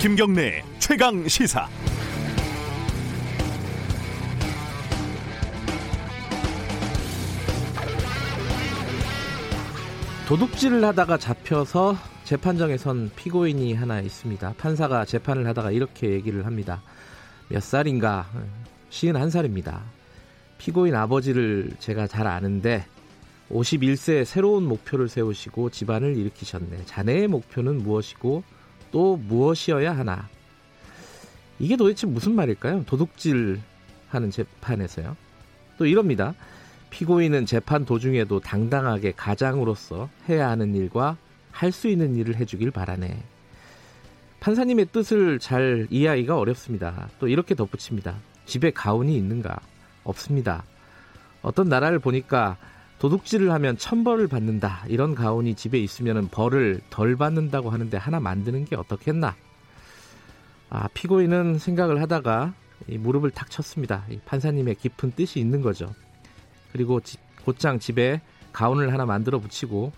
김경래 최강 시사. 도둑질을 하다가 잡혀서 재판정에선 피고인이 하나 있습니다. 판사가 재판을 하다가 이렇게 얘기를 합니다. 몇 살인가? 시은 한 살입니다. 피고인 아버지를 제가 잘 아는데 51세 새로운 목표를 세우시고 집안을 일으키셨네. 자네의 목표는 무엇이고 또 무엇이어야 하나? 이게 도대체 무슨 말일까요? 도둑질 하는 재판에서요. 또 이럽니다. 피고인은 재판 도중에도 당당하게 가장으로서 해야 하는 일과 할 수 있는 일을 해주길 바라네. 판사님의 뜻을 잘 이해하기가 어렵습니다. 또 이렇게 덧붙입니다. 집에 가훈이 있는가? 없습니다. 어떤 나라를 보니까 도둑질을 하면 천벌을 받는다. 이런 가훈이 집에 있으면 벌을 덜 받는다고 하는데 하나 만드는 게 어떻겠나? 아, 피고인은 생각을 하다가 무릎을 탁 쳤습니다. 판사님의 깊은 뜻이 있는 거죠. 그리고 집, 곧장 집에 가운을 하나 만들어 붙이고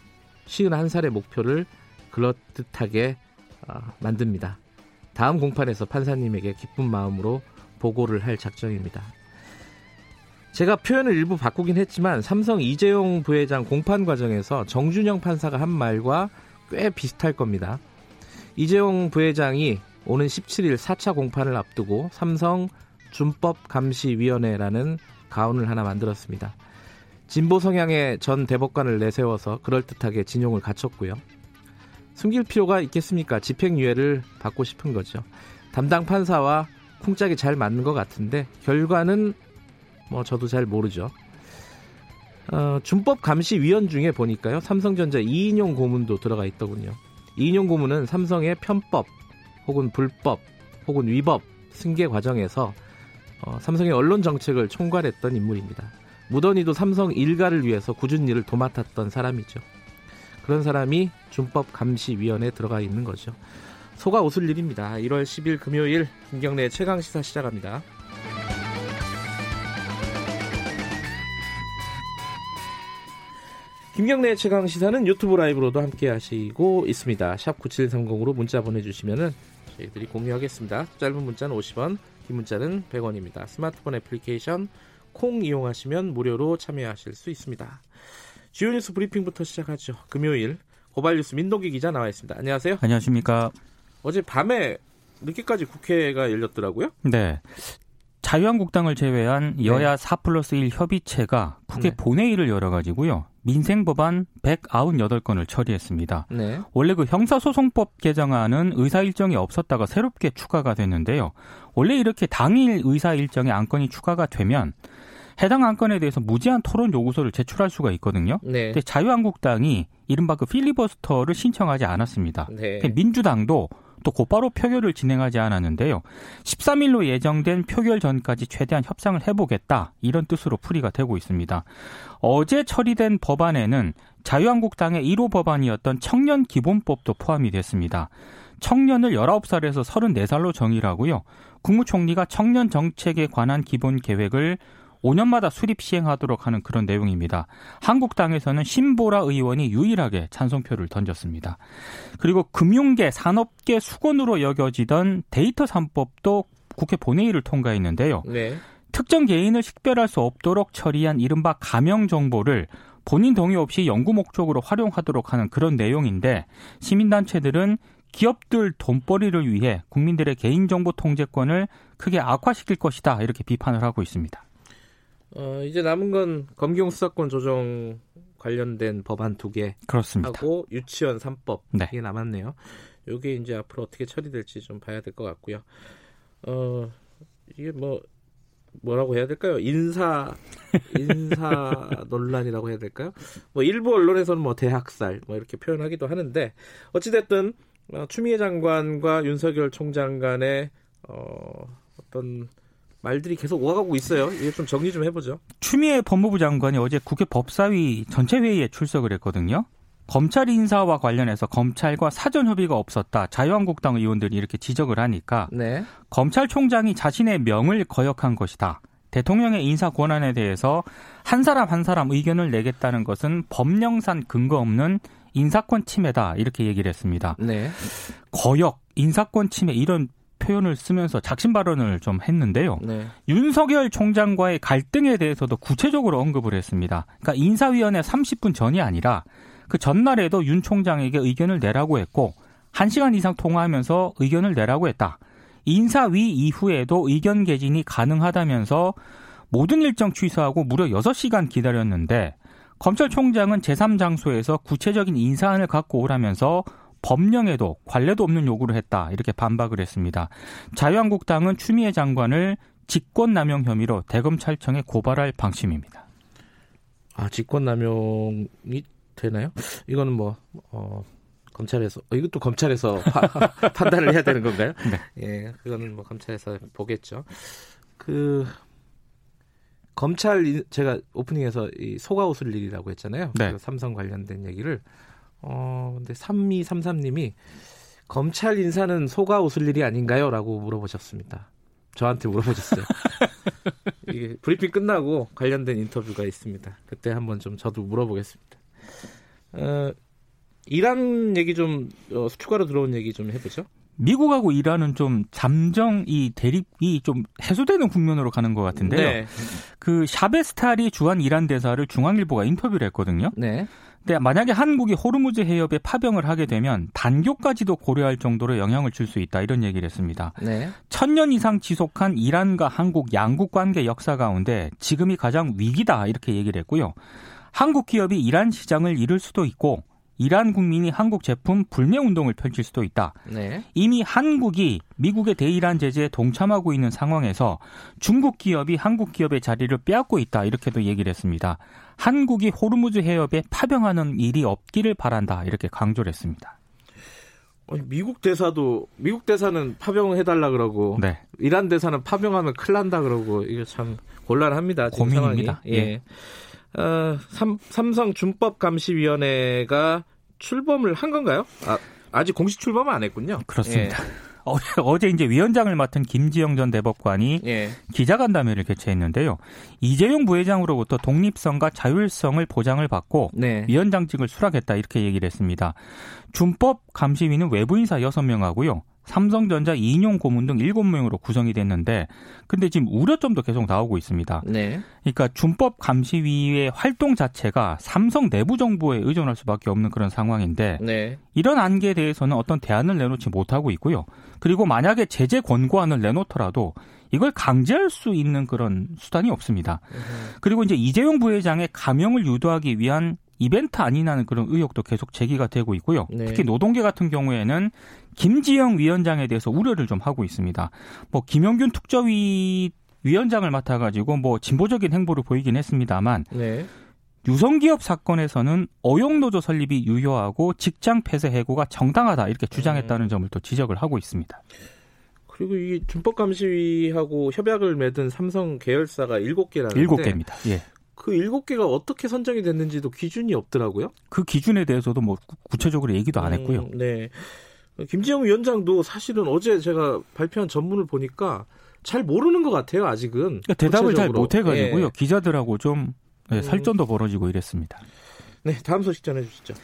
51살의 목표를 그럴듯하게 어, 만듭니다. 다음 공판에서 판사님에게 기쁜 마음으로 보고를 할 작정입니다. 제가 표현을 일부 바꾸긴 했지만 삼성 이재용 부회장 공판 과정에서 정준영 판사가 한 말과 꽤 비슷할 겁니다. 이재용 부회장이 오는 17일 4차 공판을 앞두고 삼성 준법감시위원회라는 가운을 하나 만들었습니다. 진보 성향의 전 대법관을 내세워서 그럴듯하게 진용을 갖췄고요. 숨길 필요가 있겠습니까? 집행유예를 받고 싶은 거죠. 담당 판사와 쿵짝이 잘 맞는 것 같은데 결과는 뭐 저도 잘 모르죠. 어, 준법 감시위원 중에 보니까요. 삼성전자 이인용 고문도 들어가 있더군요. 이인용 고문은 삼성의 편법 혹은 불법 혹은 위법 승계 과정에서 어, 삼성의 언론 정책을 총괄했던 인물입니다. 무던히도 삼성 일가를 위해서 굳은 일을 도맡았던 사람이죠. 그런 사람이 준법 감시위원회에 들어가 있는 거죠. 소가 웃을 일입니다. 1월 10일 금요일 김경래 최강 시사 시작합니다. 김경래 최강 시사는 유튜브 라이브로도 함께 하시고 있습니다. 샵 9730으로 문자 보내주시면은 저희들이 공유하겠습니다. 짧은 문자는 50원, 긴 문자는 100원입니다. 스마트폰 애플리케이션 콩 이용하시면 무료로 참여하실 수 있습니다. 주요 뉴스 브리핑부터 시작하죠. 금요일 고발 뉴스 민동기 기자 나와 있습니다. 안녕하세요. 안녕하십니까. 어제 밤에 늦게까지 국회가 열렸더라고요. 네. 자유한국당을 제외한 여야 네. 4 플러스 1 협의체가 국회 네. 본회의를 열어가지고요. 민생 법안 198건을 처리했습니다. 네. 원래 그 형사소송법 개정안은 의사 일정이 없었다가 새롭게 추가가 됐는데요. 원래 이렇게 당일 의사 일정에 안건이 추가가 되면 해당 안건에 대해서 무제한 토론 요구서를 제출할 수가 있거든요. 네. 근데 자유한국당이 이른바 그 필리버스터를 신청하지 않았습니다. 네. 민주당도 또 곧바로 표결을 진행하지 않았는데요. 13일로 예정된 표결 전까지 최대한 협상을 해보겠다 이런 뜻으로 풀이가 되고 있습니다. 어제 처리된 법안에는 자유한국당의 1호 법안이었던 청년 기본법도 포함이 됐습니다. 청년을 19살에서 34살로 정의하고요. 국무총리가 청년 정책에 관한 기본 계획을 5년마다 수립 시행하도록 하는 그런 내용입니다. 한국당에서는 신보라 의원이 유일하게 찬성표를 던졌습니다. 그리고 금융계, 산업계 수건으로 여겨지던 데이터 3법도 국회 본회의를 통과했는데요. 네. 특정 개인을 식별할 수 없도록 처리한 이른바 가명 정보를 본인 동의 없이 연구 목적으로 활용하도록 하는 그런 내용인데 시민단체들은 기업들 돈벌이를 위해 국민들의 개인정보 통제권을 크게 악화시킬 것이다 이렇게 비판을 하고 있습니다. 어, 이제 남은 건 검경 수사권 조정 관련된 법안 두 개. 그렇습니다. 하고 유치원 3법. 네. 이게 남았네요. 이게 이제 앞으로 어떻게 처리될지 좀 봐야 될 것 같고요. 어, 이게 뭐, 뭐라고 해야 될까요? 인사, 인사 논란이라고 해야 될까요? 뭐, 일부 언론에서는 뭐, 대학살, 뭐, 이렇게 표현하기도 하는데, 어찌 됐든, 어, 추미애 장관과 윤석열 총장 간의, 어, 어떤, 말들이 계속 오가고 있어요. 이게 좀 정리 좀 해보죠. 추미애 법무부 장관이 어제 국회 법사위 전체 회의에 출석을 했거든요. 검찰 인사와 관련해서 검찰과 사전 협의가 없었다. 자유한국당 의원들이 이렇게 지적을 하니까 네. 검찰총장이 자신의 명을 거역한 것이다. 대통령의 인사 권한에 대해서 한 사람 한 사람 의견을 내겠다는 것은 법령상 근거 없는 인사권 침해다 이렇게 얘기를 했습니다. 네. 거역, 인사권 침해 이런 표현을 쓰면서 작심 발언을 좀 했는데요. 네. 윤석열 총장과의 갈등에 대해서도 구체적으로 언급을 했습니다. 그러니까 인사위원회 30분 전이 아니라 그 전날에도 윤 총장에게 의견을 내라고 했고 1시간 이상 통화하면서 의견을 내라고 했다. 인사위 이후에도 의견 개진이 가능하다면서 모든 일정 취소하고 무려 6시간 기다렸는데 검찰총장은 제3장소에서 구체적인 인사안을 갖고 오라면서 법령에도 관례도 없는 요구를 했다. 이렇게 반박을 했습니다. 자유한국당은 추미애 장관을 직권남용 혐의로 대검찰청에 고발할 방침입니다. 아, 직권남용이 되나요? 이거는 뭐, 어, 검찰에서, 어, 이것도 검찰에서 파, 판단을 해야 되는 건가요? 네. 예, 그거는 뭐 검찰에서 보겠죠. 그, 검찰, 제가 오프닝에서 이 소가 웃을 일이라고 했잖아요. 네. 그 삼성 관련된 얘기를. 어, 근데 3233님이 검찰 인사는 소가 웃을 일이 아닌가요? 라고 물어보셨습니다. 저한테 물어보셨어요. 이게 브리핑 끝나고 관련된 인터뷰가 있습니다. 그때 한번 좀 저도 물어보겠습니다. 어, 이란 얘기 좀 어, 추가로 들어온 얘기 좀 해보죠. 미국하고 이란은 좀 잠정 이 대립이 좀 해소되는 국면으로 가는 것 같은데요. 네. 그 샤베스탈이 주한 이란 대사를 중앙일보가 인터뷰를 했거든요. 네. 근데 만약에 한국이 호르무즈 해협에 파병을 하게 되면 단교까지도 고려할 정도로 영향을 줄 수 있다 이런 얘기를 했습니다. 네. 천년 이상 지속한 이란과 한국 양국 관계 역사 가운데 지금이 가장 위기다 이렇게 얘기를 했고요. 한국 기업이 이란 시장을 잃을 수도 있고 이란 국민이 한국 제품 불매 운동을 펼칠 수도 있다. 네. 이미 한국이 미국의 대이란 제재에 동참하고 있는 상황에서 중국 기업이 한국 기업의 자리를 빼앗고 있다. 이렇게도 얘기를 했습니다. 한국이 호르무즈 해협에 파병하는 일이 없기를 바란다. 이렇게 강조를 했습니다. 미국 대사도 미국 대사는 파병 해 달라 그러고 네. 이란 대사는 파병하면 큰일 난다 그러고 이게 참 곤란합니다. 고민입니다. 상황이. 예. 예. 어, 삼, 삼성 준법 감시위원회가 출범을 한 건가요? 아, 아직 공식 출범은 안 했군요. 그렇습니다. 예. 어제 이제 위원장을 맡은 김지영 전 대법관이 예. 기자간담회를 개최했는데요. 이재용 부회장으로부터 독립성과 자율성을 보장을 받고 네. 위원장직을 수락했다 이렇게 얘기를 했습니다. 준법 감시위는 외부 인사 6명하고요. 삼성전자 이인용 고문 등 7명으로 구성이 됐는데 근데 지금 우려점도 계속 나오고 있습니다. 네. 그러니까 준법 감시위의 활동 자체가 삼성 내부 정보에 의존할 수밖에 없는 그런 상황인데 네. 이런 안개에 대해서는 어떤 대안을 내놓지 못하고 있고요. 그리고 만약에 제재 권고안을 내놓더라도 이걸 강제할 수 있는 그런 수단이 없습니다. 그리고 이제 이재용 부회장의 감형을 유도하기 위한 이벤트 아니냐는 그런 의혹도 계속 제기가 되고 있고요. 네. 특히 노동계 같은 경우에는 김지영 위원장에 대해서 우려를 좀 하고 있습니다. 뭐 김영균 특조위 위원장을 맡아가지고 뭐 진보적인 행보를 보이긴 했습니다만 네. 유성기업 사건에서는 어용노조 설립이 유효하고 직장 폐쇄 해고가 정당하다 이렇게 주장했다는 음. 점을 또 지적을 하고 있습니다. 그리고 이 준법감시하고 협약을 맺은 삼성 계열사가 7개라는데 7개입니다. 예. 그 일곱 개가 어떻게 선정이 됐는지도 기준이 없더라고요. 그 기준에 대해서도 뭐 구체적으로 얘기도 안 했고요. 음, 네. 김지영 위원장도 사실은 어제 제가 발표한 전문을 보니까 잘 모르는 것 같아요. 아직은 그러니까 대답을 잘 못 해가지고요. 네. 기자들하고 좀 네, 살전도 벌어지고 이랬습니다. 네, 다음 소식 전해주시죠.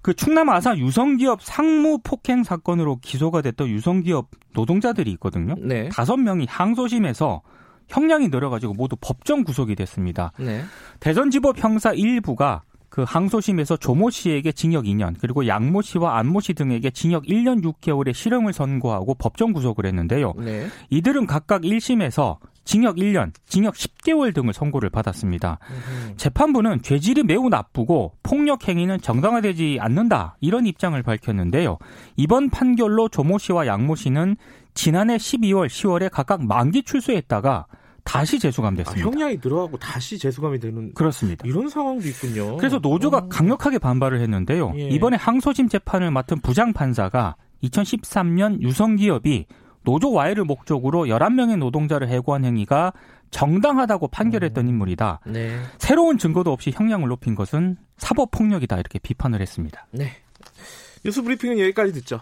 그 충남 아산 유성기업 상무 폭행 사건으로 기소가 됐던 유성기업 노동자들이 있거든요. 네. 다섯 명이 항소심에서 형량이 늘어가지고 모두 법정 구속이 됐습니다. 네. 대전지법 형사 1부가 그 항소심에서 조모 씨에게 징역 2년 그리고 양모 씨와 안모 씨 등에게 징역 1년 6개월의 실형을 선고하고 법정 구속을 했는데요. 네. 이들은 각각 1심에서 징역 1년, 징역 10개월 등을 선고를 받았습니다. 으흠. 재판부는 죄질이 매우 나쁘고 폭력 행위는 정당화되지 않는다 이런 입장을 밝혔는데요. 이번 판결로 조모 씨와 양모 씨는 지난해 12월, 10월에 각각 만기 출소했다가 다시 재수감됐습니다. 아, 형량이 들어가고 다시 재수감이 되는 그렇습니다. 이런 상황도 있군요. 그래서 노조가 어. 강력하게 반발을 했는데요. 예. 이번에 항소심 재판을 맡은 부장 판사가 2013년 유성기업이 노조 와해를 목적으로 11명의 노동자를 해고한 행위가 정당하다고 판결했던 음. 인물이다. 네. 새로운 증거도 없이 형량을 높인 것은 사법폭력이다 이렇게 비판을 했습니다. 네. 뉴스 브리핑은 여기까지 듣죠.